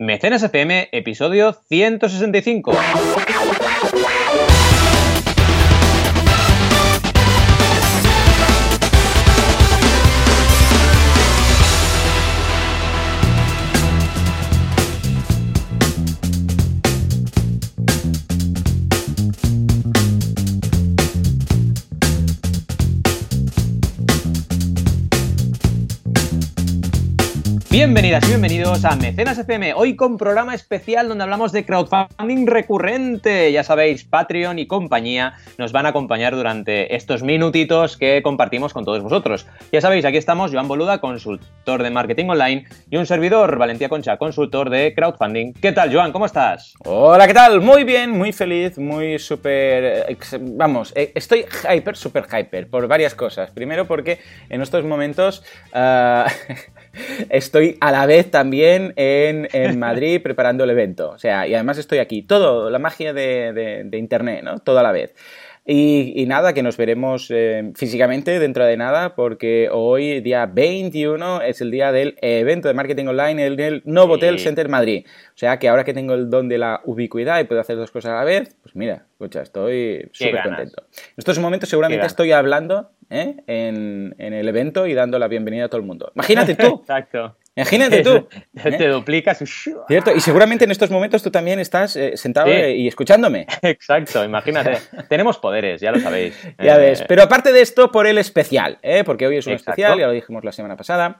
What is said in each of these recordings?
Mecenas FM, episodio 165. Bienvenidas y bienvenidos a Mecenas FM, hoy con programa especial donde hablamos de crowdfunding recurrente. Ya sabéis, Patreon y compañía nos van a acompañar durante estos minutitos que compartimos con todos vosotros. Ya sabéis, aquí estamos Joan Boluda, consultor de marketing online, y un servidor, Valentía Concha, consultor de crowdfunding. ¿Qué tal, Joan? ¿Cómo estás? Hola, ¿qué tal? Muy bien, muy feliz, muy súper... Vamos, eh, estoy hyper, súper hyper, por varias cosas. Primero porque en estos momentos... Uh... estoy a la vez también en, Madrid preparando el evento. O sea, y además estoy aquí. Todo, la magia de, Internet, ¿no? Todo a la vez. Y, nada, que nos veremos eh, físicamente dentro de nada, porque hoy, día 21, es el día del evento de marketing online en el Novotel Center Madrid. O sea que ahora que tengo el don de la ubicuidad y puedo hacer dos cosas a la vez, pues mira, escucha, estoy súper contento. En estos momentos seguramente estoy hablando ¿eh? en, el evento y dando la bienvenida a todo el mundo. Imagínate tú. Exacto. Imagínate tú. Te ¿eh? duplicas. Cierto, y seguramente en estos momentos tú también estás eh, sentado y escuchándome. Exacto, imagínate. Tenemos poderes, ya lo sabéis. Ya ves. Pero aparte de esto, por el especial, porque hoy es un especial, ya lo dijimos la semana pasada.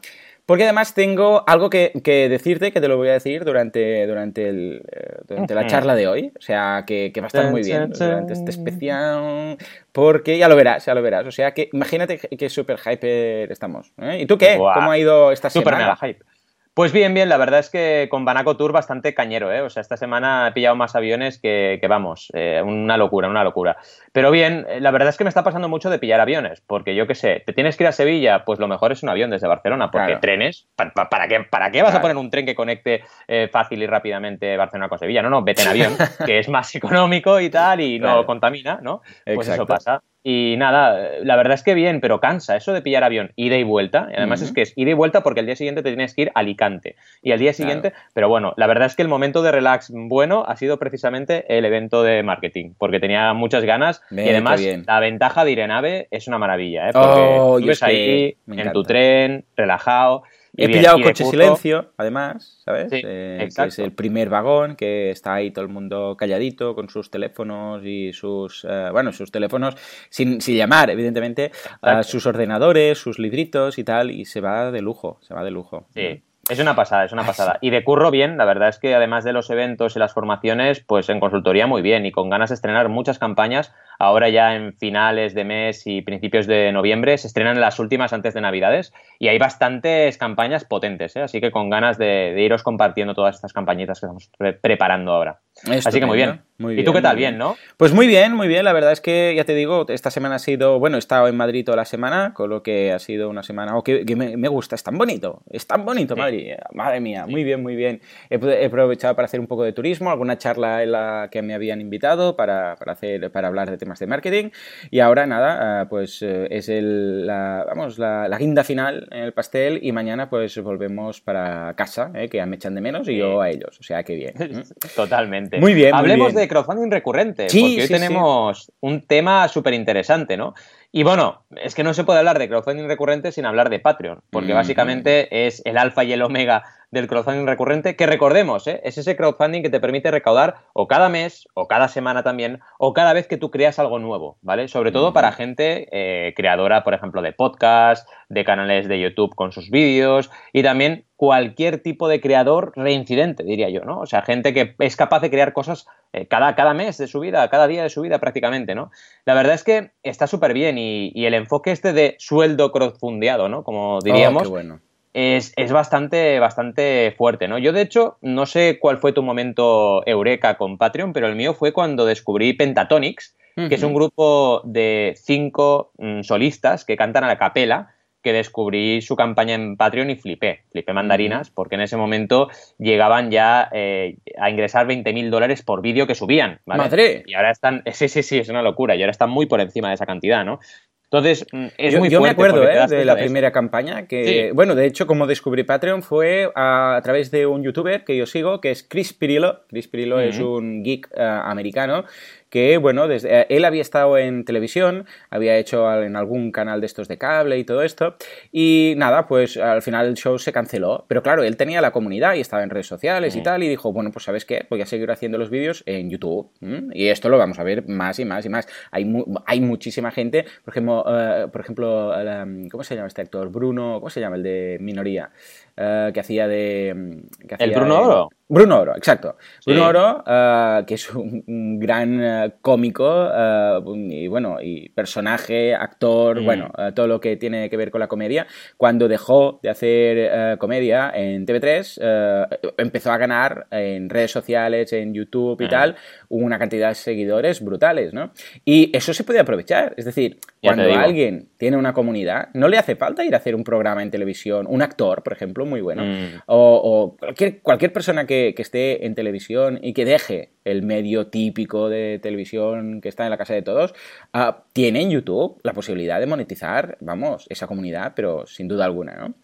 Porque además tengo algo que, decirte, que te lo voy a decir durante, durante, el, eh, durante la charla de hoy. O sea, que, va a estar muy bien durante este especial. Porque ya lo verás, ya lo verás. O sea, que imagínate que, súper hyper estamos. ¿eh? ¿Y tú qué? ¿Cómo ha ido esta super semana? Mega hype. Pues bien, bien, la verdad es que con Banaco Tour bastante cañero, ¿eh? O sea, esta semana he pillado más aviones que, vamos, eh, una locura, una locura. Pero bien, eh, la verdad es que me está pasando mucho de pillar aviones, porque yo qué sé, te tienes que ir a Sevilla, pues lo mejor es un avión desde Barcelona, porque trenes, ¿para, qué, ¿para qué vas a poner un tren que conecte eh, fácil y rápidamente Barcelona con Sevilla? No, no, vete en avión, que es más económico y tal, y no contamina, ¿no? Pues eso pasa. Y nada, la verdad es que bien, pero cansa eso de pillar avión, ida y vuelta. Y además es que es ida y vuelta porque al día siguiente te tienes que ir a Alicante. Y al día siguiente, pero bueno, la verdad es que el momento de relax bueno ha sido precisamente el evento de marketing, porque tenía muchas ganas. y además, la ventaja de ir en AVE es una maravilla, ¿eh? porque oh, ahí en tu tren, relajado. He pillado coche silencio, además, ¿sabes? Eh, es el primer vagón que está ahí todo el mundo calladito con sus teléfonos y sus, eh, bueno, sus teléfonos sin, sin llamar, evidentemente, a sus ordenadores, sus libritos y tal, y se va de lujo, se va de lujo. Sí. Es una pasada, es una pasada. Y de curro bien, la verdad es que además de los eventos y las formaciones, pues en consultoría muy bien y con ganas de estrenar muchas campañas. Ahora ya en finales de mes y principios de noviembre se estrenan las últimas antes de Navidades y hay bastantes campañas potentes, ¿eh? así que con ganas de, iros compartiendo todas estas campañitas que estamos preparando ahora. Así que muy bien. ¿Y tú qué tal? Bien. ¿no? Pues muy bien, muy bien. La verdad es que, ya te digo, esta semana ha sido, bueno, he estado en Madrid toda la semana, con lo que ha sido una semana oh, que, me, gusta, es tan bonito, es tan bonito Madrid. Madre mía, muy bien, muy bien. He, aprovechado para hacer un poco de turismo, alguna charla en la que me habían invitado para, hacer, para hablar de temas de marketing. Y ahora, nada, ah, pues eh, es el, la, vamos, la, guinda final en el pastel y mañana pues volvemos para casa, eh, que ya me echan de menos y yo a ellos. O sea, que bien. Totalmente. Muy bien. Hablemos de crowdfunding recurrente, porque hoy tenemos un tema súper interesante, ¿no? Y bueno, es que no se puede hablar de crowdfunding recurrente sin hablar de Patreon, porque básicamente es el alfa y el omega del crowdfunding recurrente, que recordemos, ¿eh? es ese crowdfunding que te permite recaudar o cada mes, o cada semana también, o cada vez que tú creas algo nuevo, ¿vale? Sobre todo para gente eh, creadora, por ejemplo, de podcast, de canales de YouTube con sus vídeos, y también cualquier tipo de creador reincidente, diría yo, ¿no? O sea, gente que es capaz de crear cosas eh, cada, cada mes de su vida, cada día de su vida prácticamente, ¿no? La verdad es que está súper bien y, el enfoque este de sueldo crowdfundeado, ¿no? Como oh, diríamos. bueno es, bastante, bastante fuerte, ¿no? Yo, de hecho, no sé cuál fue tu momento eureka con Patreon, pero el mío fue cuando descubrí Pentatonics, que es un grupo de cinco mm, solistas que cantan a la capela, que descubrí su campaña en Patreon y flipé, flipé mandarinas, porque en ese momento llegaban ya eh, a ingresar 20 mil dólares por vídeo que subían, ¿vale? ¡Madre! Y ahora están, sí, sí, sí, es una locura, y ahora están muy por encima de esa cantidad, ¿no? Entonces, mm, es yo, muy yo me acuerdo ¿eh? de la eso. primera campaña que, Sí. bueno, de hecho, como descubrí Patreon fue a, a través de un youtuber que yo sigo, que es Chris Pirillo. Chris Pirillo es un geek eh, americano que, bueno, desde, eh, él había estado en televisión, había hecho en algún canal de estos de cable y todo esto, y nada, pues al final el show se canceló, pero claro, él tenía la comunidad y estaba en redes sociales y Ujú. tal, y dijo, bueno, pues ¿sabes qué? Voy a seguir haciendo los vídeos en YouTube, y esto lo vamos a ver más y más y más. Hay, mu- hay muchísima gente, por ejemplo, eh, por ejemplo el, um, ¿cómo se llama este actor? Bruno, ¿cómo se llama el de Minoría? Eh, que hacía de... ¿El Bruno de- Oro? Bruno Oro, exacto. Sí. Bruno Oro, eh, que es un, un gran eh, cómico y bueno, y personaje, actor, Mm. bueno, todo lo que tiene que ver con la comedia. Cuando dejó de hacer comedia en TV3, eh, empezó a ganar en redes sociales, en YouTube y Mm. tal, una cantidad de seguidores brutales, ¿no? Y eso se puede aprovechar. Es decir, Ya cuando alguien tiene una comunidad, no le hace falta ir a hacer un programa en televisión, un actor, por ejemplo, muy bueno, Mm. o, o cualquier, cualquier persona que, que esté en televisión y que deje el medio típico de televisión que está en la casa de todos, ah, tiene en YouTube la posibilidad de monetizar, vamos, esa comunidad, pero sin duda alguna, ¿no?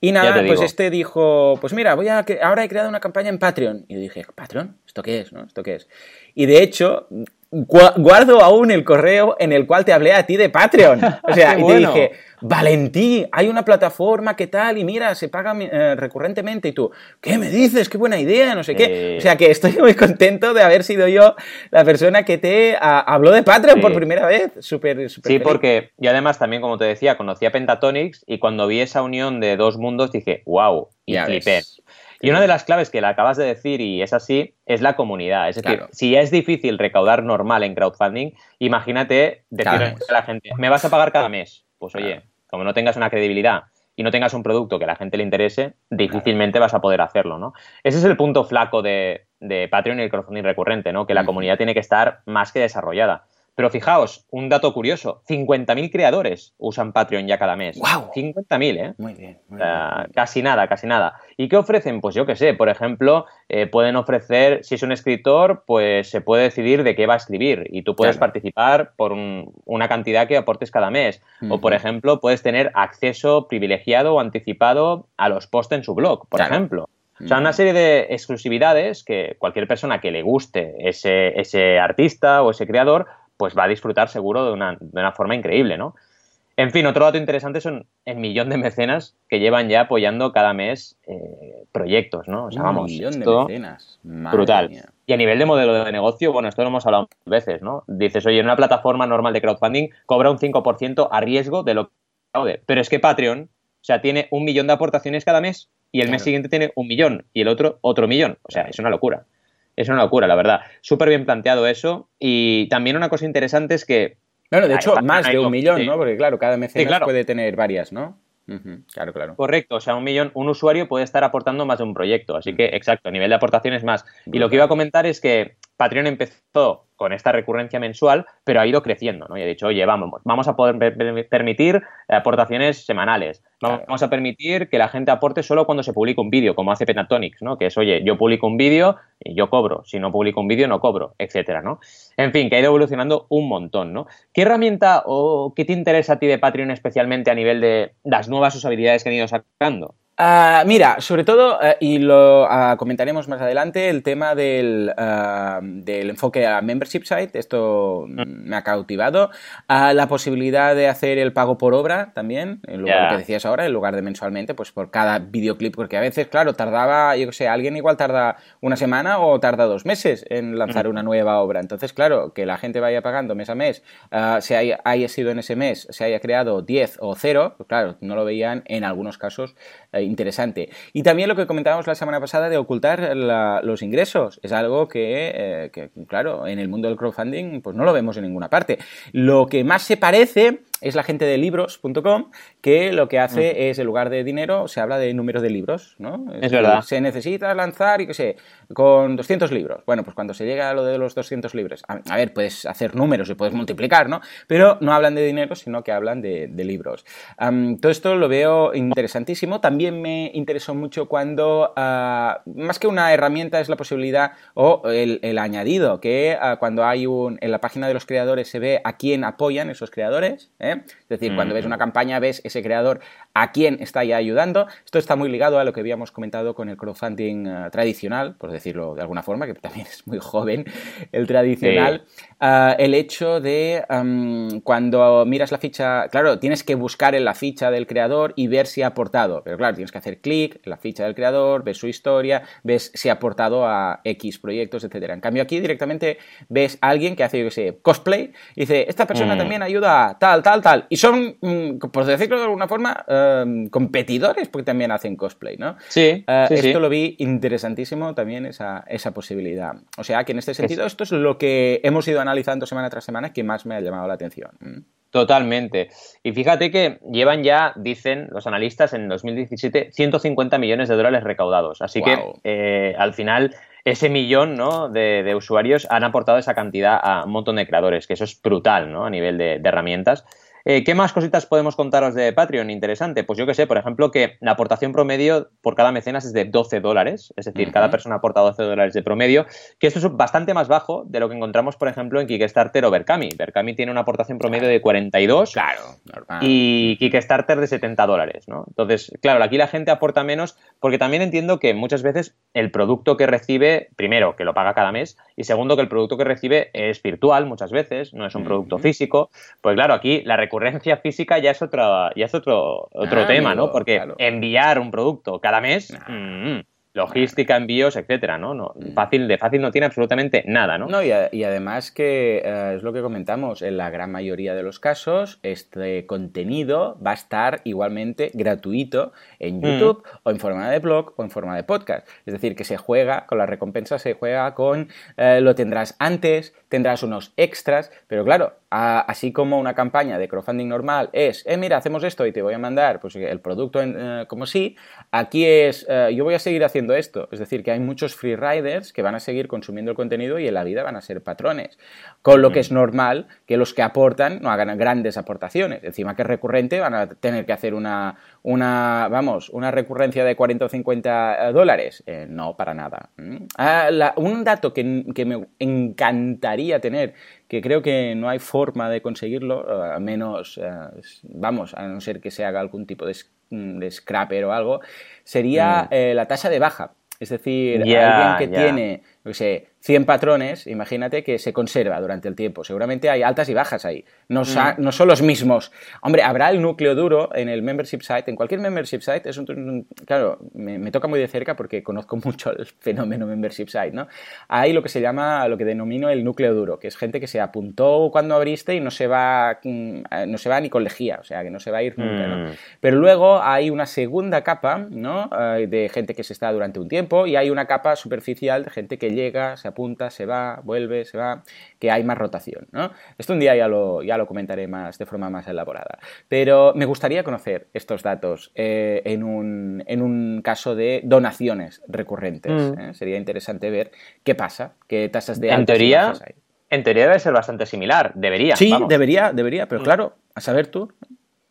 Y nada, pues este dijo, pues mira, voy a ahora he creado una campaña en Patreon. Y yo dije, ¿Patreon? ¿Esto qué es? ¿No? ¿Esto qué es? Y de hecho, guardo aún el correo en el cual te hablé a ti de Patreon. O sea, y bueno. te dije, Valentí, hay una plataforma que tal, y mira, se paga eh, recurrentemente. Y tú, ¿qué me dices? ¡Qué buena idea! No sé qué. Eh. O sea, que estoy muy contento de haber sido yo la persona que te habló de Patreon Sí. por primera vez. Súper, súper Sí, feliz. porque yo además también, como te decía, conocí a Pentatonix y cuando vi esa unión de dos mundos dije, wow, y flipé. Y una de las claves que la acabas de decir, y es así, es la comunidad. Es decir, Claro. si ya es difícil recaudar normal en crowdfunding, imagínate decirle a la gente, ¿me vas a pagar cada mes? Pues oye, como no tengas una credibilidad y no tengas un producto que a la gente le interese, difícilmente vas a poder hacerlo, ¿no? Ese es el punto flaco de, de Patreon y el crowdfunding recurrente, ¿no? Que la comunidad tiene que estar más que desarrollada. Pero fijaos, un dato curioso, 50.000 creadores usan Patreon ya cada mes. ¡Guau! 50.000, ¿eh? Muy bien. muy bien. casi nada, casi nada. ¿Y qué ofrecen? Pues yo qué sé, por ejemplo, eh, pueden ofrecer, si es un escritor, pues se puede decidir de qué va a escribir y tú puedes Claro. participar por un- una cantidad que aportes cada mes. O, por ejemplo, puedes tener acceso privilegiado o anticipado a los posts en su blog, por Claro. ejemplo. O sea, una serie de exclusividades que cualquier persona que le guste ese, ese artista o ese creador, pues va a disfrutar seguro de una, de una forma increíble, ¿no? En fin, otro dato interesante son el millón de mecenas que llevan ya apoyando cada mes eh, proyectos, ¿no? O sea, Un vamos, millón de mecenas. Madre brutal. mía. Y a nivel de modelo de negocio, bueno, esto lo hemos hablado veces, ¿no? Dices, oye, en una plataforma normal de crowdfunding cobra un 5% a riesgo de lo que fraude. Pero es que Patreon, o sea, tiene un millón de aportaciones cada mes y el mes siguiente tiene un millón y el otro otro millón. O sea, es una locura. Es una locura, la verdad. Súper bien planteado eso. Y también una cosa interesante es que Bueno, de hecho, está, más de un millón, sí. ¿no? Porque claro, cada mecenas claro. puede tener varias, ¿no? Claro, claro. Correcto, o sea, un millón, un usuario puede estar aportando más de un proyecto, así que exacto, nivel de aportaciones más. Y lo que iba a comentar es que Patreon empezó con esta recurrencia mensual, pero ha ido creciendo, ¿no? Y ha dicho, oye, vamos, vamos a poder per- per- permitir aportaciones semanales, vamos Claro. a permitir que la gente aporte solo cuando se publica un vídeo, como hace Pentatonics, ¿no? Que es, oye, yo publico un vídeo y yo cobro, si no publico un vídeo no cobro, etcétera, ¿no? En fin, que ha ido evolucionando un montón, ¿no? ¿Qué herramienta o qué te interesa a ti de Patreon especialmente a nivel de las nuevas usabilidades que han ido sacando? Ah, mira, sobre todo, eh, y lo ah, comentaremos más adelante, el tema del, ah, del enfoque a membership site, esto mm, me ha cautivado. La posibilidad de hacer el pago por obra también, en lugar lo que decías ahora, en lugar de mensualmente, pues por cada videoclip, porque a veces, claro, tardaba, yo qué sé, alguien igual tarda una semana o tarda dos meses en lanzar una nueva obra. Entonces, claro, que la gente vaya pagando mes a mes, se haya, haya sido en ese mes, se haya creado 10 o 0, pues claro, no lo veían en algunos casos eh, interesante. Y también lo que comentábamos la semana pasada de ocultar los ingresos. Es algo que, eh, que, claro, en el mundo del crowdfunding pues no lo vemos en ninguna parte. Lo que más se parece es la gente de libros.com que lo que hace es, en lugar de dinero, se habla de números de libros, ¿no? Es verdad. Se necesita lanzar, y qué sé, con 200 libros. Bueno, pues cuando se llega a lo de los 200 libros, a, a ver, puedes hacer números y puedes multiplicar, ¿no? Pero no hablan de dinero, sino que hablan de, de libros. Todo esto lo veo interesantísimo. También me interesó mucho cuando, ah, más que una herramienta, es la posibilidad o el, el añadido, que ah, cuando hay un, en la página de los creadores se ve a quién apoyan esos creadores, ¿eh? ¿Eh? Es decir, cuando ves una campaña, ves ese creador a quién está ya ayudando. Esto está muy ligado a lo que habíamos comentado con el crowdfunding eh, tradicional, por decirlo de alguna forma, que también es muy joven, el tradicional. Ah, el hecho de cuando miras la ficha, claro, tienes que buscar en la ficha del creador y ver si ha aportado, pero claro, tienes que hacer clic en la ficha del creador, ves su historia, ves si ha aportado a X proyectos, etcétera. En cambio, aquí directamente ves a alguien que hace, yo qué sé, cosplay y dice, esta persona mm. también ayuda a tal, tal, tal. Y son, mm, por decirlo de alguna forma, em, competidores porque también hacen cosplay, ¿no? Sí. Eh, esto lo vi interesantísimo también, esa, esa posibilidad. O sea que en este sentido, esto es lo que hemos ido analizando semana tras semana que más me ha llamado la atención. Totalmente. Y fíjate que llevan ya, dicen los analistas, en 2017 150 millones de dólares recaudados. Así que eh, al final ese millón ¿no? de, usuarios han aportado esa cantidad a un montón de creadores, que eso es brutal ¿no? a nivel de herramientas. Eh, ¿Qué más cositas podemos contaros de Patreon? Interesante. Pues yo que sé, por ejemplo, que la aportación promedio por cada mecenas es de 12 dólares, es decir, cada persona aporta 12 dólares de promedio, que esto es bastante más bajo de lo que encontramos, por ejemplo, en Kickstarter o Berkami. Berkami tiene una aportación promedio de 42 claro, y Kickstarter de 70 dólares, ¿no? Entonces, claro, aquí la gente aporta menos porque también entiendo que muchas veces el producto que recibe, primero, que lo paga cada mes, y segundo, que el producto que recibe es virtual muchas veces, no es un producto físico. Pues claro, aquí la recurrencia física ya es otro, ya es otro, otro ah, tema, ¿no? Porque enviar un producto cada mes, mm, logística, envíos, etcétera, ¿no? no mm. fácil, de fácil no tiene absolutamente nada, ¿no? No, y, además que eh, es lo que comentamos, en la gran mayoría de los casos, este contenido va a estar igualmente gratuito en mm. YouTube o en forma de blog o en forma de podcast. Es decir, que se juega con la recompensa, se juega con eh, lo tendrás antes, tendrás unos extras, pero claro, así como una campaña de crowdfunding normal es, eh, mira, hacemos esto y te voy a mandar pues, el producto eh, como sí, aquí es, eh, yo voy a seguir haciendo esto. Es decir, que hay muchos free riders que van a seguir consumiendo el contenido y en la vida van a ser patrones. Con lo que es normal que los que aportan no hagan grandes aportaciones. Encima que es recurrente, van a tener que hacer una, una vamos, una recurrencia de 40 o 50 dólares. no, para nada. ¿Mm? Ah, un dato que, que me encantaría tener que creo que no hay forma de conseguirlo, eh, a menos, eh, vamos, a no ser que se haga algún tipo de, de scrapper o algo, sería mm. eh, la tasa de baja. Es decir, alguien que tiene, no sé, 100 patrones, imagínate que se conserva durante el tiempo. Seguramente hay altas y bajas ahí. No, no, son los mismos. Hombre, habrá el núcleo duro en el membership site. En cualquier membership site es un. Claro, me, toca muy de cerca porque conozco mucho el fenómeno membership site, ¿no? Hay lo que se llama, lo que denomino el núcleo duro, que es gente que se apuntó cuando abriste y no se va, mm, no se va ni con lejía, o sea, que no se va a ir nunca, ¿no? Mm. Pero luego hay una segunda capa, ¿no? de gente que se está durante un tiempo y hay una capa superficial de gente que llega, se punta, se va, vuelve, se va, que hay más rotación. ¿no? Esto un día ya lo, ya lo comentaré más de forma más elaborada. Pero me gustaría conocer estos datos eh, en, un, en, un, caso de donaciones recurrentes. Mm. ¿eh? Sería interesante ver qué pasa, qué tasas de en teoría, hay. En teoría debe ser bastante similar, debería. Sí, debería, debería, pero mm. claro, a saber tú.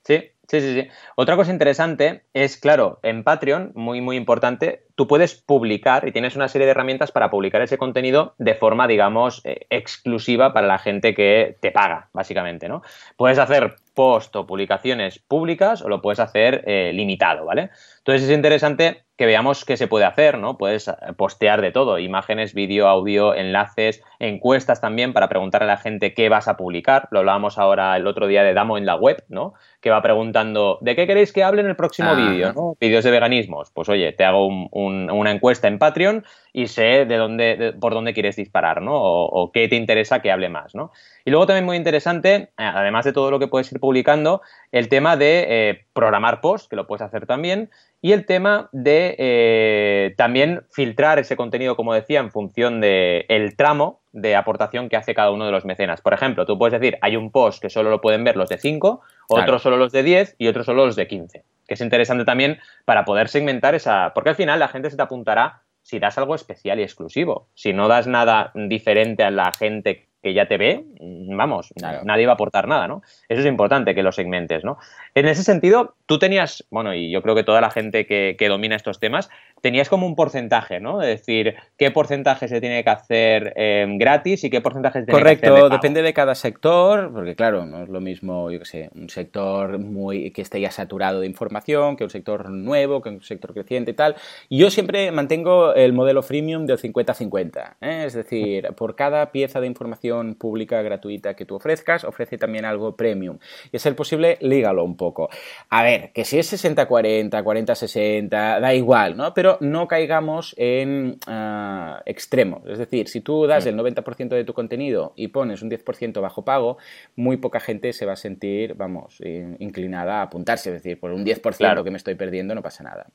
Sí, Sí, sí, sí. Otra cosa interesante es, claro, en Patreon, muy, muy importante, tú puedes publicar y tienes una serie de herramientas para publicar ese contenido de forma, digamos, eh, exclusiva para la gente que te paga, básicamente, ¿no? Puedes hacer post o publicaciones públicas o lo puedes hacer eh, limitado, ¿vale? Entonces es interesante que veamos qué se puede hacer, ¿no? Puedes eh, postear de todo, imágenes, vídeo, audio, enlaces, encuestas también para preguntar a la gente qué vas a publicar. Lo hablábamos ahora el otro día de Damo en la web, ¿no? Que va preguntando, ¿de qué queréis que hable en el próximo vídeo? ¿no? Vídeos de veganismos. Pues oye, te hago una encuesta en Patreon y sé de dónde, por dónde quieres disparar, ¿no? O, qué te interesa que hable más, ¿no? Y luego también muy interesante, eh, además de todo lo que puedes ir publicando, el tema de eh, programar posts, que lo puedes hacer también, y el tema de eh, también filtrar ese contenido, como decía, en función del el tramo de aportación que hace cada uno de los mecenas. Por ejemplo, tú puedes decir, hay un post que solo lo pueden ver los de 5, otro solo los de 10 y otro solo los de 15. Que es interesante también para poder segmentar esa... Porque al final la gente se te apuntará si das algo especial y exclusivo. Si no das nada diferente a la gente que ya te ve, vamos, nadie va a aportar nada, ¿no? Eso es importante que lo segmentes, ¿no? En ese sentido, tú tenías, bueno, y yo creo que toda la gente que, que domina estos temas, tenías como un porcentaje, ¿no? Es decir, qué porcentaje se tiene que hacer eh, gratis y qué porcentaje se tiene Correcto, que hacer de pago. depende de cada sector, porque claro, no es lo mismo, yo qué sé, un sector muy que esté ya saturado de información, que un sector nuevo, que un sector creciente y tal. Y yo siempre mantengo el modelo freemium del 50-50, ¿eh? es decir, por cada pieza de información pública gratuita que tú ofrezcas, ofrece también algo premium. Y a ser posible, lígalo un poco. A ver, que si es 60-40, 40-60, da igual, ¿no? Pero no caigamos en uh, extremos. Es decir, si tú das el 90% de tu contenido y pones un 10% bajo pago, muy poca gente se va a sentir, vamos, inclinada a apuntarse. Es decir, por un 10% claro. que me estoy perdiendo no pasa nada.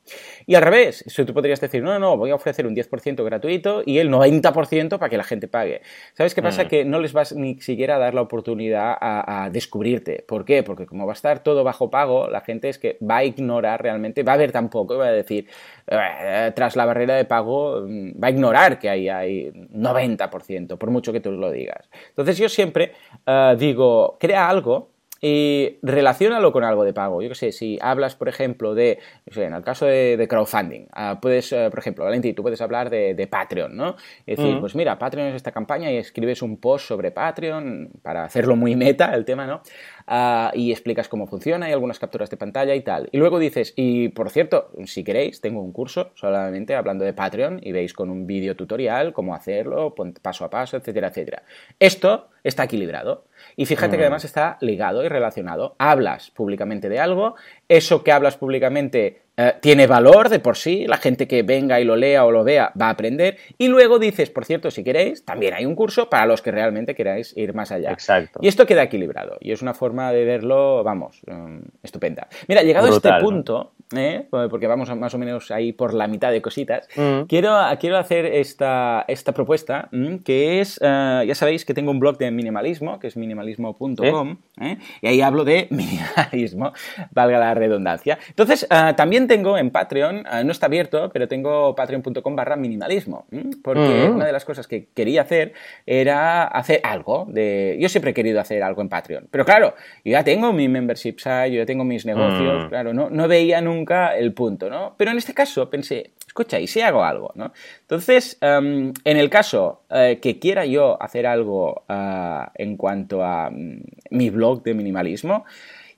Y al revés, si tú podrías decir, no, no, voy a ofrecer un 10% gratuito y el 90% para que la gente pague. ¿Sabes qué pasa? Mm. Que no les vas ni siquiera a dar la oportunidad a, descubrirte. ¿Por qué? Porque como va a estar todo bajo pago, la gente es que va a ignorar realmente, va a ver tampoco, va a decir, eh, tras la barrera de pago mm, va a ignorar que ahí hay 90%, por mucho que tú lo digas. Entonces yo siempre uh, digo, crea algo y relacionalo con algo de pago. Yo qué sé, si hablas, por ejemplo, de, sé, en el caso de, de crowdfunding, uh, puedes, uh, por ejemplo, Valentín, tú puedes hablar de, de Patreon, ¿no? Es decir, mm. pues mira, Patreon es esta campaña y escribes un post sobre Patreon para hacerlo muy meta el tema, ¿no? Uh, y explicas cómo funciona y algunas capturas de pantalla y tal. Y luego dices, y por cierto, si queréis, tengo un curso solamente hablando de Patreon y veis con un vídeo tutorial cómo hacerlo, paso a paso, etcétera, etcétera. Esto está equilibrado. Y fíjate mm. que además está ligado y relacionado. Hablas públicamente de algo, eso que hablas públicamente eh, tiene valor de por sí, la gente que venga y lo lea o lo vea va a aprender. Y luego dices, por cierto, si queréis, también hay un curso para los que realmente queráis ir más allá. Exacto. Y esto queda equilibrado. Y es una forma de verlo, vamos, um, estupenda. Mira, llegado Brutal, a este punto, ¿eh? porque vamos más o menos ahí por la mitad de cositas, mm. quiero, quiero hacer esta, esta propuesta, que es, uh, ya sabéis que tengo un blog de minimalismo, que es minimalismo.com, ¿Eh? ¿eh? y ahí hablo de minimalismo, valga la redundancia. Entonces, uh, también tengo en Patreon, uh, no está abierto, pero tengo patreon.com barra minimalismo, porque mm. una de las cosas que quería hacer era hacer algo de... Yo siempre he querido hacer algo en Patreon, pero claro, yo ya tengo mi membership site, yo ya tengo mis negocios, mm. claro, no, no veía nunca el punto, ¿no? Pero en este caso pensé, escucha, ¿y si hago algo? ¿no? Entonces, um, en el caso uh, que quiera yo hacer algo uh, en cuanto a um, mi blog de minimalismo,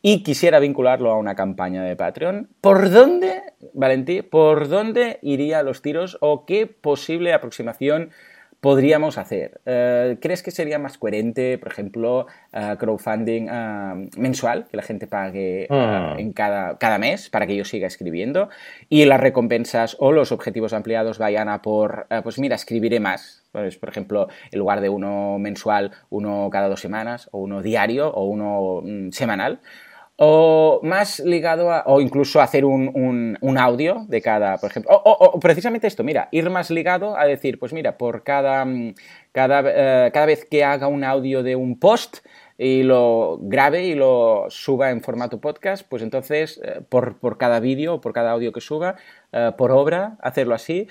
y quisiera vincularlo a una campaña de Patreon, ¿por dónde, Valentí, por dónde iría los tiros o qué posible aproximación podríamos hacer? Uh, ¿Crees que sería más coherente, por ejemplo, uh, crowdfunding uh, mensual, que la gente pague Ah. mm. en cada, cada, mes para que yo siga escribiendo y las recompensas o los objetivos ampliados vayan a por, pues mira, escribiré más? Pues, por ejemplo, en lugar de uno mensual, uno cada dos semanas, o uno diario, o uno mm, semanal o más ligado a, o incluso hacer un, un, audio de cada, por ejemplo, o, o, precisamente esto, mira, ir más ligado a decir, pues mira, por cada, cada, uh, cada vez que haga un audio de un post y lo grabe y lo suba en formato podcast, pues entonces uh, por, por, cada vídeo o por cada audio que suba, uh, por obra, hacerlo así.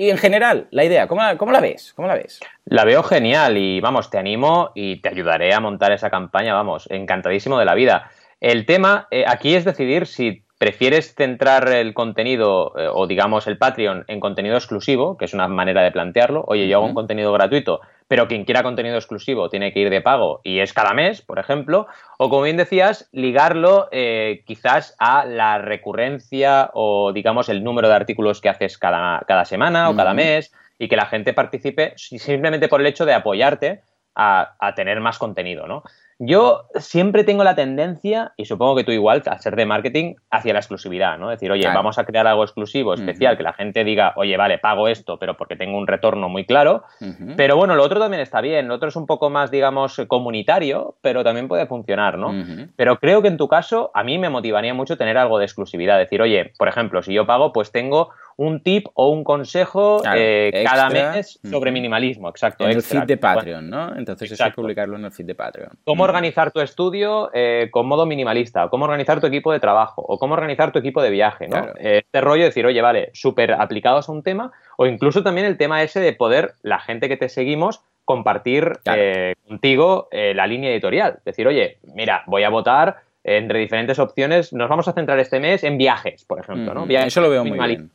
Y en general, la idea, ¿cómo la, ¿cómo la ves? ¿Cómo la ves? La veo genial y vamos, te animo y te ayudaré a montar esa campaña, vamos, encantadísimo de la vida. El tema eh, aquí es decidir si prefieres centrar el contenido eh, o digamos el Patreon en contenido exclusivo, que es una manera de plantearlo. Oye, yo hago un contenido gratuito, pero quien quiera contenido exclusivo tiene que ir de pago y es cada mes, por ejemplo. O como bien decías, ligarlo eh, quizás a la recurrencia o digamos el número de artículos que haces cada, cada semana o cada mes y que la gente participe simplemente por el hecho de apoyarte a, a tener más contenido, ¿no? Yo siempre tengo la tendencia, y supongo que tú igual, a ser de marketing, hacia la exclusividad, ¿no? Decir, oye, claro. vamos a crear algo exclusivo, especial, uh -huh. que la gente diga, oye, vale, pago esto, pero porque tengo un retorno muy claro. Uh -huh. Pero bueno, lo otro también está bien, lo otro es un poco más, digamos, comunitario, pero también puede funcionar, ¿no? Uh -huh. Pero creo que en tu caso, a mí me motivaría mucho tener algo de exclusividad. Decir, oye, por ejemplo, si yo pago, pues tengo un tip o un consejo claro, eh, cada mes sobre minimalismo, exacto. En extra. el feed de Patreon, ¿no? Entonces exacto. eso que publicarlo en el feed de Patreon. ¿Cómo organizar tu estudio eh, con modo minimalista? O cómo organizar tu equipo de trabajo? ¿O cómo organizar tu equipo de viaje? ¿no? Claro. Eh, este rollo de decir, oye, vale, súper aplicados a un tema, o incluso también el tema ese de poder, la gente que te seguimos, compartir claro. Eh, contigo la línea editorial. Decir, oye, mira, voy a votar entre diferentes opciones, nos vamos a centrar este mes en viajes, por ejemplo, ¿no? Eso lo veo muy bien.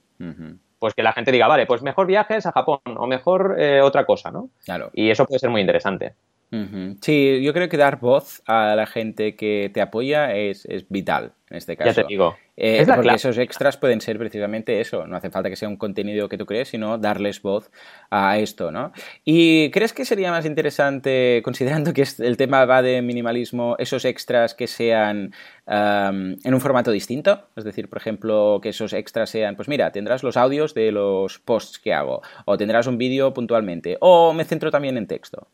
Pues que la gente diga, vale, pues mejor viajes a Japón o mejor eh, otra cosa, ¿no? Claro. Y eso puede ser muy interesante. Sí, yo creo que dar voz a la gente que te apoya es, vital en este caso. Ya te digo. Eh, porque esos extras pueden ser precisamente eso. No hace falta que sea un contenido que tú crees, sino darles voz a esto, ¿no? ¿Y crees que sería más interesante, considerando que el tema va de minimalismo, esos extras que sean en un formato distinto? Es decir, por ejemplo, que esos extras sean, pues mira, tendrás los audios de los posts que hago, o tendrás un vídeo puntualmente, o me centro también en texto.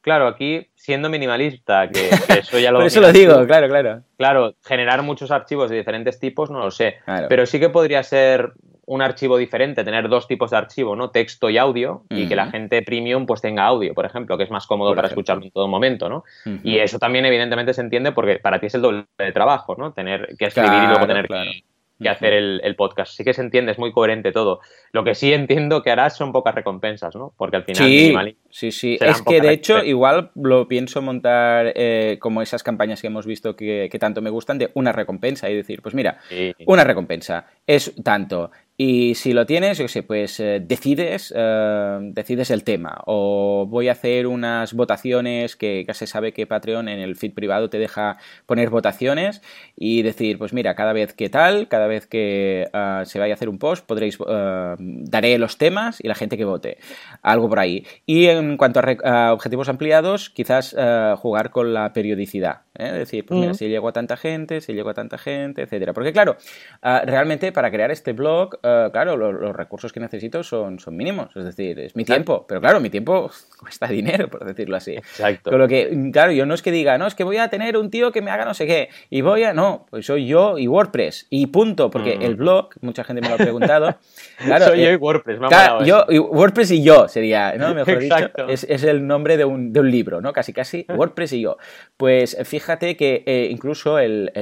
Claro, aquí siendo minimalista, que, eso ya lo... Por eso lo digo, claro, claro. Claro, generar muchos archivos de diferentes tipos no lo sé, pero sí que podría ser un archivo diferente, tener dos tipos de archivo, ¿no? Texto y audio, y que la gente premium pues tenga audio, por ejemplo, que es más cómodo para escucharlo en todo momento, ¿no? Y eso también evidentemente se entiende porque para ti es el doble de trabajo, ¿no? Tener que escribir y luego tener que que hacer el, podcast. Sí que se entiende, es muy coherente todo. Lo que sí entiendo que harás son pocas recompensas, ¿no? Porque al final... Sí, sí, sí. Es que de hecho igual lo pienso montar eh, como esas campañas que hemos visto que, tanto me gustan de una recompensa y decir, pues mira, una recompensa es tanto y si lo tienes, yo sé, pues eh, decides, eh, decides el tema. O voy a hacer unas votaciones que ya se sabe que Patreon en el feed privado te deja poner votaciones y decir, pues mira, cada vez que tal, cada vez que eh, se vaya a hacer un post, podréis, daré los temas y la gente que vote. Algo por ahí. Y en cuanto a, objetivos ampliados, quizás jugar con la periodicidad. Es decir, pues mira, mm. si llego a tanta gente, si llego a tanta gente, etcétera. Porque claro, realmente para crear este blog eh, claro, los, recursos que necesito son, son mínimos, es decir, es mi tiempo, pero claro, mi tiempo cuesta dinero, por decirlo así. Exacto. Con lo que, claro, yo no es que diga, no, es que voy a tener un tío que me haga no sé qué, y voy a, no, pues soy yo y WordPress, y punto, porque mm. el blog, mucha gente me lo ha preguntado. Claro, soy yo y eh, WordPress, me claro, yo, WordPress y yo sería, ¿no? Mejor dicho, es, es, el nombre de un, de un libro, ¿no? Casi, casi, WordPress y yo. Pues fíjate que eh, incluso el,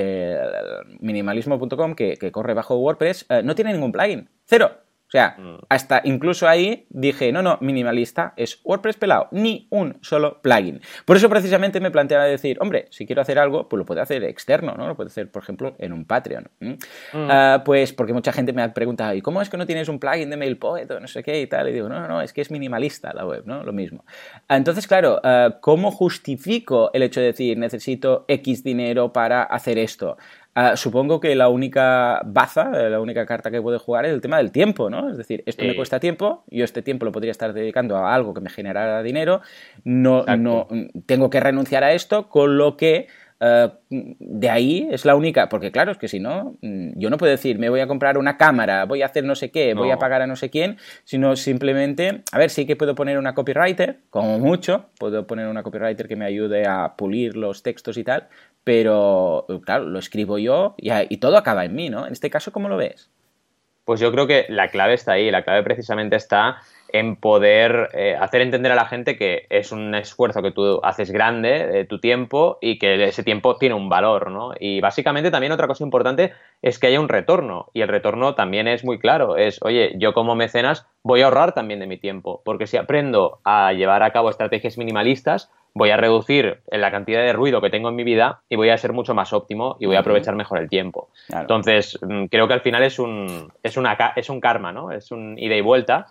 minimalismo.com, que, que, corre bajo WordPress, no tiene ningún plugin. Cero. O sea, mm. hasta incluso ahí dije, no, no, minimalista es WordPress pelado, ni un solo plugin. Por eso precisamente me planteaba decir, hombre, si quiero hacer algo, pues lo puedo hacer externo, ¿no? Lo puedo hacer, por ejemplo, en un Patreon. Mm. Ah, pues porque mucha gente me ha preguntado, ¿y cómo es que no tienes un plugin de MailPoet o no sé qué y tal? Y digo, no, no, no, es que es minimalista la web, ¿no? Lo mismo. Ah, entonces, claro, ah, ¿cómo justifico el hecho de decir, necesito X dinero para hacer esto? Ah, supongo que la única baza, eh, la única carta que puede jugar es el tema del tiempo, ¿no? Es decir, esto me cuesta tiempo, yo este tiempo lo podría estar dedicando a algo que me generara dinero, no, no tengo que renunciar a esto, con lo que eh, de ahí es la única, porque claro, es que si no, mm, yo no puedo decir, me voy a comprar una cámara, voy a hacer no sé qué, voy a pagar a no sé quién, sino simplemente, a ver, sí que puedo poner una copywriter, como mucho, puedo poner una copywriter que me ayude a pulir los textos y tal, pero claro, lo escribo yo y, todo acaba en mí, ¿no? En este caso, ¿cómo lo ves? Pues yo creo que la clave está ahí, la clave precisamente está en poder eh, hacer entender a la gente que es un esfuerzo que tú haces grande de tu tiempo y que ese tiempo tiene un valor, ¿no? Y básicamente también otra cosa importante es que haya un retorno y el retorno también es muy claro, es, oye, yo como mecenas voy a ahorrar también de mi tiempo, porque si aprendo a llevar a cabo estrategias minimalistas, voy a reducir la cantidad de ruido que tengo en mi vida y voy a ser mucho más óptimo y voy a aprovechar mejor el tiempo. Entonces, mm, creo que al final es un, es, una, es un karma, ¿no? Es un ida y vuelta.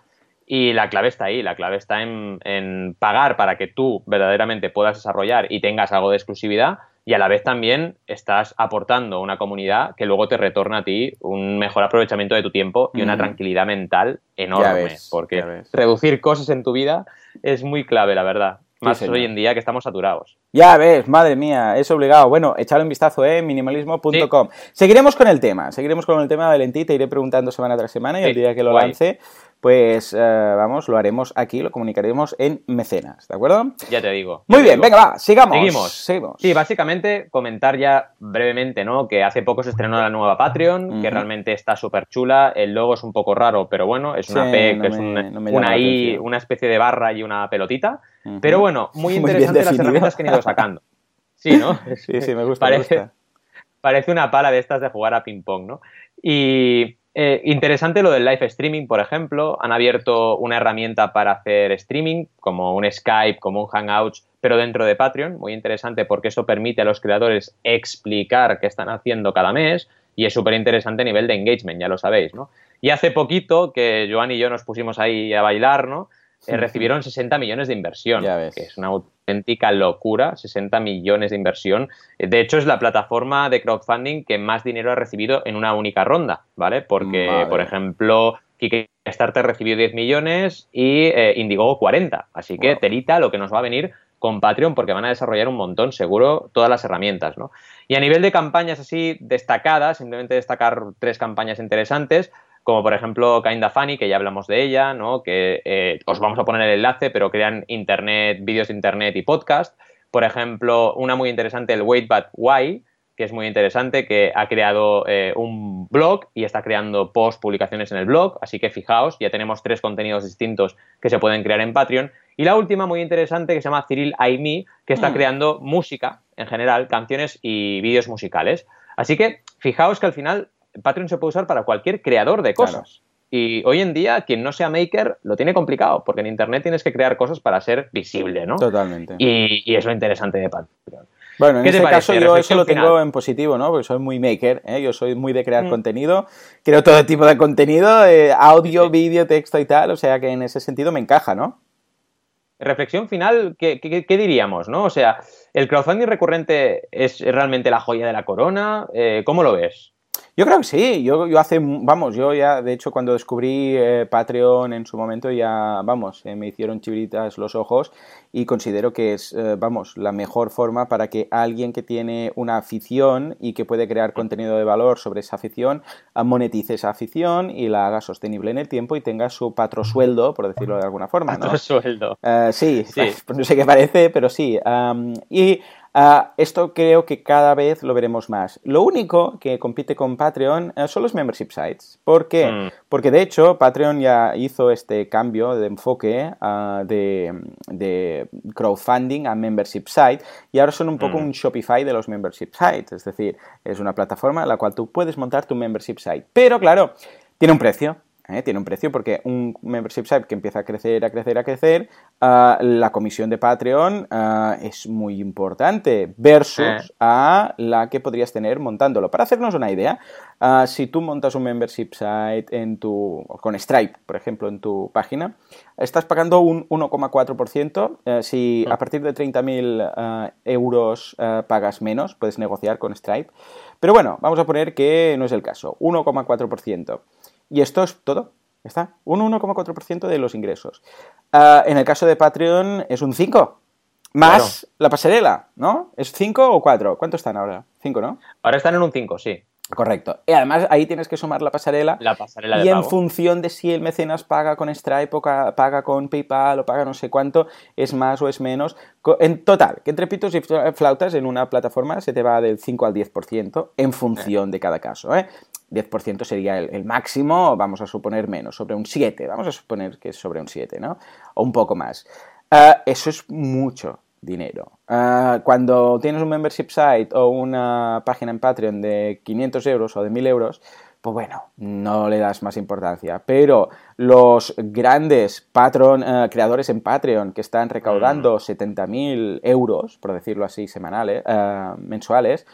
Y la clave está ahí, la clave está en, en, pagar para que tú verdaderamente puedas desarrollar y tengas algo de exclusividad y a la vez también estás aportando una comunidad que luego te retorna a ti un mejor aprovechamiento de tu tiempo y una tranquilidad mental enorme. porque reducir cosas en tu vida es muy clave, la verdad. Más hoy en día que estamos saturados. Ya ves, madre mía, es obligado. Bueno, echadle un vistazo, ¿eh? Minimalismo.com. Seguiremos con el tema, seguiremos con el tema de te iré preguntando semana tras semana y el día que lo lance pues eh, vamos, lo haremos aquí, lo comunicaremos en mecenas, ¿de acuerdo? Ya te digo. Muy bien, venga, va, sigamos. Seguimos. Seguimos. Sí, básicamente comentar ya brevemente, ¿no? Que hace poco se estrenó la nueva Patreon, que realmente está súper chula. El logo es un poco raro, pero bueno, es una P, que es una I, una especie de barra y una pelotita. Pero bueno, muy interesante las herramientas que han ido sacando. Sí, ¿no? sí, sí, me gusta. Parece, parece una pala de estas de jugar a ping-pong, ¿no? Y Eh, interesante lo del live streaming, por ejemplo. Han abierto una herramienta para hacer streaming, como un Skype, como un Hangouts, pero dentro de Patreon. Muy interesante porque eso permite a los creadores explicar qué están haciendo cada mes y es súper interesante a nivel de engagement, ya lo sabéis, ¿no? Y hace poquito que Joan y yo nos pusimos ahí a bailar, ¿no? Eh, recibieron 60 millones de inversión, que es una auténtica locura, 60 millones de inversión. Eh, de hecho, es la plataforma de crowdfunding que más dinero ha recibido en una única ronda, ¿vale? Porque, por ejemplo, Kickstarter recibió 10 millones y eh, Indiegogo 40. Así que telita lo que nos va a venir con Patreon porque van a desarrollar un montón, seguro, todas las herramientas, ¿no? Y a nivel de campañas así destacadas, simplemente destacar tres campañas interesantes como por ejemplo Kinda Funny, que ya hablamos de ella, ¿no? que eh, os vamos a poner el enlace, pero crean internet, vídeos de internet y podcast. Por ejemplo, una muy interesante, el Wait But Why, que es muy interesante, que ha creado eh, un blog y está creando post publicaciones en el blog, así que fijaos, ya tenemos tres contenidos distintos que se pueden crear en Patreon. Y la última muy interesante que se llama Cyril Aimi, que está mm. creando música en general, canciones y vídeos musicales. Así que fijaos que al final Patreon se puede usar para cualquier creador de cosas. Y hoy en día, quien no sea maker lo tiene complicado, porque en Internet tienes que crear cosas para ser visible, ¿no? Totalmente. Y, es lo interesante de Patreon. Bueno, en este caso yo eso lo tengo en positivo, ¿no? Porque soy muy maker, ¿eh? yo soy muy de crear mm. contenido, creo todo tipo de contenido, eh, audio, vídeo, texto y tal, o sea que en ese sentido me encaja, ¿no? Reflexión final, ¿qué, diríamos, no? O sea, ¿el crowdfunding recurrente es realmente la joya de la corona? Eh, ¿Cómo lo ves? Yo creo que sí, yo, yo hace, vamos, yo ya, de hecho, cuando descubrí eh, Patreon en su momento ya, vamos, eh, me hicieron chiviritas los ojos y considero que es, eh, vamos, la mejor forma para que alguien que tiene una afición y que puede crear contenido de valor sobre esa afición, monetice esa afición y la haga sostenible en el tiempo y tenga su patrosueldo, por decirlo de alguna forma, ¿no? Patrosueldo. sí, sí. no sé qué parece, pero sí. y Ah, esto creo que cada vez lo veremos más. Lo único que compite con Patreon eh, son los membership sites. ¿Por qué? Mm. Porque de hecho Patreon ya hizo este cambio de enfoque ah, de, crowdfunding a membership site y ahora son un poco mm. un Shopify de los membership sites. Es decir, es una plataforma en la cual tú puedes montar tu membership site. Pero claro, tiene un precio. ¿Eh? tiene un precio porque un membership site que empieza a crecer, a crecer, a crecer, ah, la comisión de Patreon ah, es muy importante versus a la que podrías tener montándolo. Para hacernos una idea, ah, si tú montas un membership site en tu, con Stripe, por ejemplo, en tu página, estás pagando un 1,4%. Eh, si a partir de 30.000 euros pagas menos, puedes negociar con Stripe. Pero bueno, vamos a poner que no es el caso, 1,4%. Y esto es todo. Está. Un 1,4% de los ingresos. Ah, en el caso de Patreon es un 5. Más la pasarela, ¿no? ¿Es 5 o 4? ¿Cuánto están ahora? 5, ¿no? Ahora están en un 5, sí. Correcto. Y además ahí tienes que sumar la pasarela. La pasarela Y en función de si el mecenas paga con Stripe o paga con PayPal o paga no sé cuánto, es más o es menos. En total, que entre pitos y flautas en una plataforma se te va del 5 al 10% en función de cada caso. ¿eh? 10% sería el, máximo, vamos a suponer menos, sobre un 7, vamos a suponer que es sobre un 7, ¿no? O un poco más. Ah, eso es mucho dinero. Ah, cuando tienes un membership site o una página en Patreon de 500 euros o de 1000 euros, pues bueno, no le das más importancia. Pero los grandes patron, ah, creadores en Patreon que están recaudando 70.000 euros, por decirlo así, semanales, mensuales,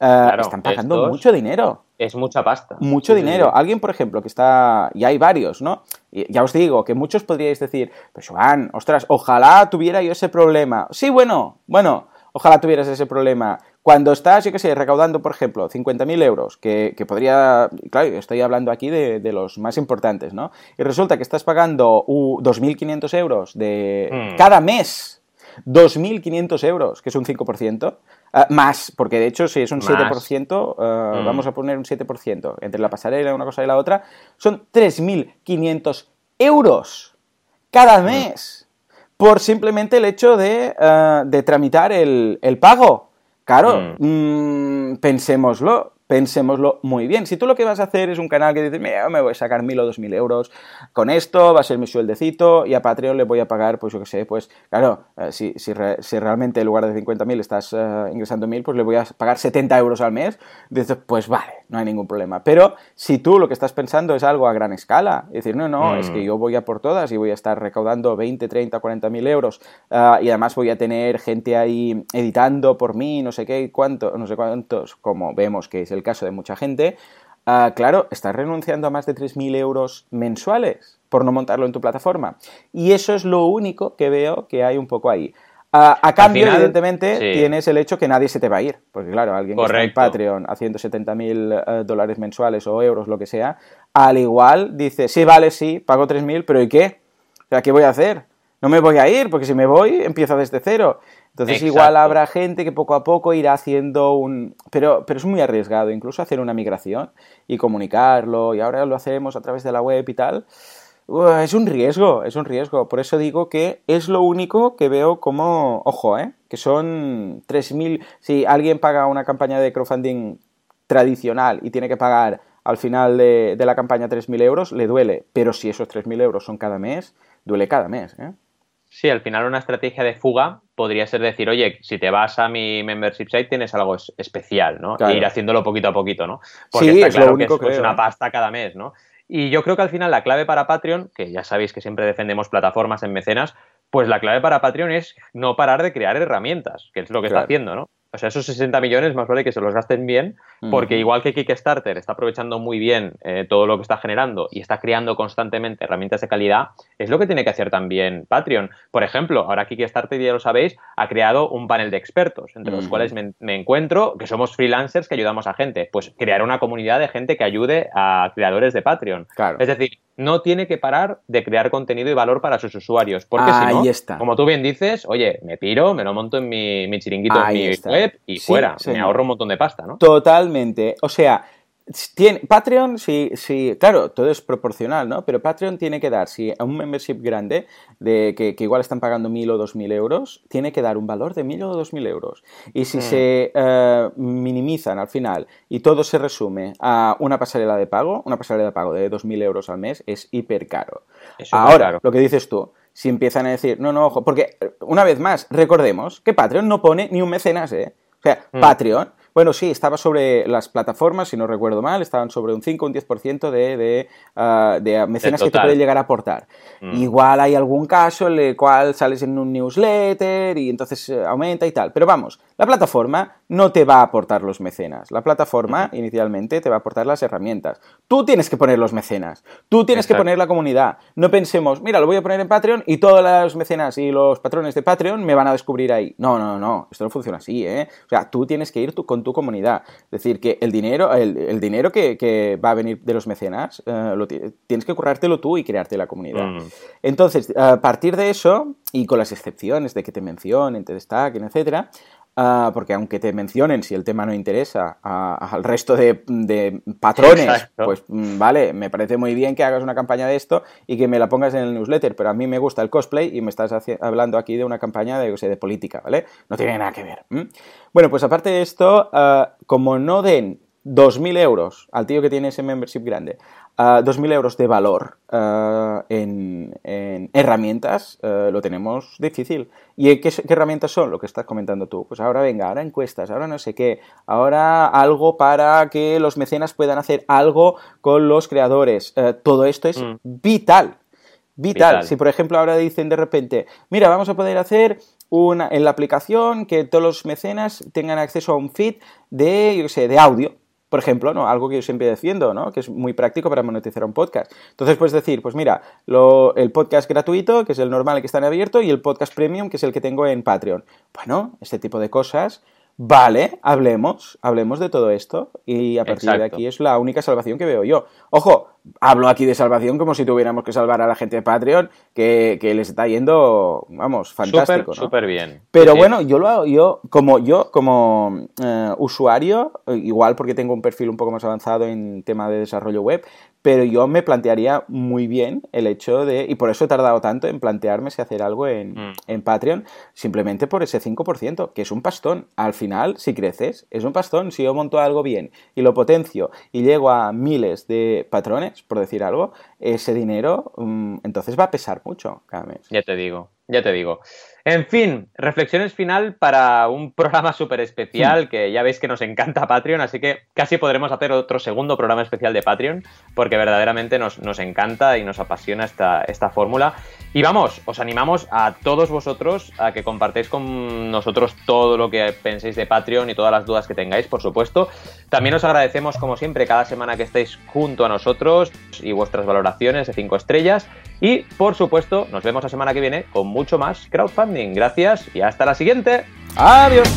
están pagando mucho dinero es mucha pasta. Mucho dinero. Alguien, por ejemplo, que está, y hay varios, ¿no? ya os digo que muchos podríais decir, pues Joan, ostras, ojalá tuviera yo ese problema. Sí, bueno, bueno, ojalá tuvieras ese problema. Cuando estás, yo qué sé, recaudando, por ejemplo, 50.000 euros, que, podría, claro, estoy hablando aquí de, los más importantes, ¿no? Y resulta que estás pagando 2.500 euros de hmm. cada mes 2.500 euros, que es un 5%, ah, más, porque de hecho si es un 7%, ah, mm. vamos a poner un 7%, entre la pasarela, una cosa y la otra, son 3.500 euros cada mm. mes, por simplemente el hecho de, ah, tramitar el, pago. Claro, mm. pensémoslo, pensémoslo muy bien. Si tú lo que vas a hacer es un canal que dices, mira, me voy a sacar mil o dos mil euros con esto, va a ser mi sueldecito y a Patreon le voy a pagar, pues yo qué sé, pues claro, eh, si, si, realmente en lugar de 50.000 estás uh, ingresando mil, pues le voy a pagar 70 euros al mes, dices, pues vale, no hay ningún problema. Pero si tú lo que estás pensando es algo a gran escala, es decir, no, no, es que mm. yo voy a por todas y voy a estar recaudando 20, 30, 40 mil euros uh, y además voy a tener gente ahí editando por mí, no sé qué, cuánto, no sé cuántos, como vemos que es el caso de mucha gente, uh, claro, estás renunciando a más de 3.000 euros mensuales por no montarlo en tu plataforma. Y eso es lo único que veo que hay un poco ahí. A, cambio, evidentemente, tienes el hecho que nadie se te va a ir. Porque, claro, alguien que está en Patreon haciendo 70.000 uh, dólares mensuales o euros, lo que sea, al igual dice, sí, vale, sí, pago 3.000, pero ¿y qué? O sea, ¿qué voy a hacer? No me voy a ir, porque si me voy, empiezo desde cero. Entonces igual habrá gente que poco a poco irá haciendo un... Pero, pero es muy arriesgado, incluso hacer una migración y comunicarlo, y ahora lo hacemos a través de la web y tal. es un riesgo, es un riesgo. Por eso digo que es lo único que veo como, ojo, ¿eh? que son 3.000... Si alguien paga una campaña de crowdfunding tradicional y tiene que pagar al final de, de la campaña 3.000 euros, le duele. Pero si esos 3.000 euros son cada mes, duele cada mes. ¿eh? Sí, al final una estrategia de fuga podría ser decir, oye, si te vas a mi membership site tienes algo especial, ¿no? E ir haciéndolo poquito a poquito, ¿no? Porque sí, está claro que es, una pasta cada mes, ¿no? Y yo creo que al final la clave para Patreon, que ya sabéis que siempre defendemos plataformas en mecenas, pues la clave para Patreon es no parar de crear herramientas, que es lo que está haciendo, ¿no? O sea, esos 60 millones más vale que se los gasten bien, porque igual que Kickstarter está aprovechando muy bien eh, todo lo que está generando y está creando constantemente herramientas de calidad, es lo que tiene que hacer también Patreon. Por ejemplo, ahora Kickstarter, ya lo sabéis, ha creado un panel de expertos, entre los cuales me, encuentro, que somos freelancers que ayudamos a gente. Pues crear una comunidad de gente que ayude a creadores de Patreon. Es decir, no tiene que parar de crear contenido y valor para sus usuarios. Porque si no, como tú bien dices, oye, me piro, me lo monto en mi, chiringuito, en mi web y fuera. Me ahorro un montón de pasta, ¿no? Totalmente. O sea, tiene, Patreon, sí, sí, claro, todo es proporcional, ¿no? Pero Patreon tiene que dar, si a un membership grande, de que, igual están pagando mil o dos mil euros, tiene que dar un valor de mil o dos mil euros. Y si mm. se eh, minimizan al final y todo se resume a una pasarela de pago, una pasarela de pago de dos mil euros al mes es hiper caro. Ahora, lo que dices tú, si empiezan a decir, no, no, ojo, porque una vez más, recordemos que Patreon no pone ni un mecenas, ¿eh? O sea, mm. Patreon bueno, sí, estaba sobre las plataformas, si no recuerdo mal, estaban sobre un 5 o un 10% de, de, uh, de mecenas que te pueden llegar a aportar. Mm. Igual hay algún caso en el cual sales en un newsletter y entonces eh, aumenta y tal. Pero vamos, la plataforma no te va a aportar los mecenas. La plataforma inicialmente te va a aportar las herramientas. Tú tienes que poner los mecenas. Tú tienes que poner la comunidad. No pensemos, mira, lo voy a poner en Patreon y todos los mecenas y los patrones de Patreon me van a descubrir ahí. No, no, no. Esto no funciona así, ¿eh? O sea, tú tienes que ir con tu comunidad. Es decir, que el dinero, el, dinero que, va a venir de los mecenas, eh, lo tienes que currártelo tú y crearte la comunidad. Mm. Entonces, a partir de eso, y con las excepciones de que te mencionen, te destaquen, etcétera, Ah, porque aunque te mencionen si el tema no interesa al resto de, patrones, pues mm, vale, me parece muy bien que hagas una campaña de esto y que me la pongas en el newsletter, pero a mí me gusta el cosplay y me estás hablando aquí de una campaña de, de política, ¿vale? No tiene nada que ver. Bueno, pues aparte de esto, ah, como no den 2.000 euros al tío que tiene ese membership grande, uh, 2.000 euros de valor ah, en, herramientas, ah, lo tenemos difícil. ¿Y qué, herramientas son? Lo que estás comentando tú. Pues ahora venga, ahora encuestas, ahora no sé qué, ahora algo para que los mecenas puedan hacer algo con los creadores. todo esto es mm. vital. Vital. Si por ejemplo ahora dicen de repente, mira, vamos a poder hacer una, en la aplicación que todos los mecenas tengan acceso a un feed de, yo sé, de audio por ejemplo, ¿no? Algo que yo siempre defiendo, ¿no? Que es muy práctico para monetizar un podcast. Entonces puedes decir, pues mira, el podcast gratuito, que es el normal que está en abierto, y el podcast premium, que es el que tengo en Patreon. Bueno, este tipo de cosas Vale, hablemos, hablemos de todo esto y a partir de aquí es la única salvación que veo yo. Ojo, hablo aquí de salvación como si tuviéramos que salvar a la gente de Patreon, que, les está yendo, vamos, fantástico. Súper bien. Pero bueno, yo lo hago, yo como yo como eh, usuario, igual porque tengo un perfil un poco más avanzado en tema de desarrollo web, pero yo me plantearía muy bien el hecho de, y por eso he tardado tanto en plantearme si hacer algo en, mm. en Patreon, simplemente por ese 5%, que es un pastón. Al final, si creces, es un pastón. Si yo monto algo bien y lo potencio y llego a miles de patrones, por decir algo, ese dinero mm, entonces va a pesar mucho cada mes. Ya te digo, ya te digo. En fin, reflexiones final para un programa súper especial, hmm. que ya veis que nos encanta Patreon, así que casi podremos hacer otro segundo programa especial de Patreon, porque verdaderamente nos, encanta y nos apasiona esta, esta fórmula. Y vamos, os animamos a todos vosotros a que compartáis con nosotros todo lo que penséis de Patreon y todas las dudas que tengáis, por supuesto. También os agradecemos, como siempre, cada semana que estáis junto a nosotros y vuestras valoraciones de 5 estrellas. Y, por supuesto, nos vemos la semana que viene con mucho más Gracias y hasta la siguiente. Adiós.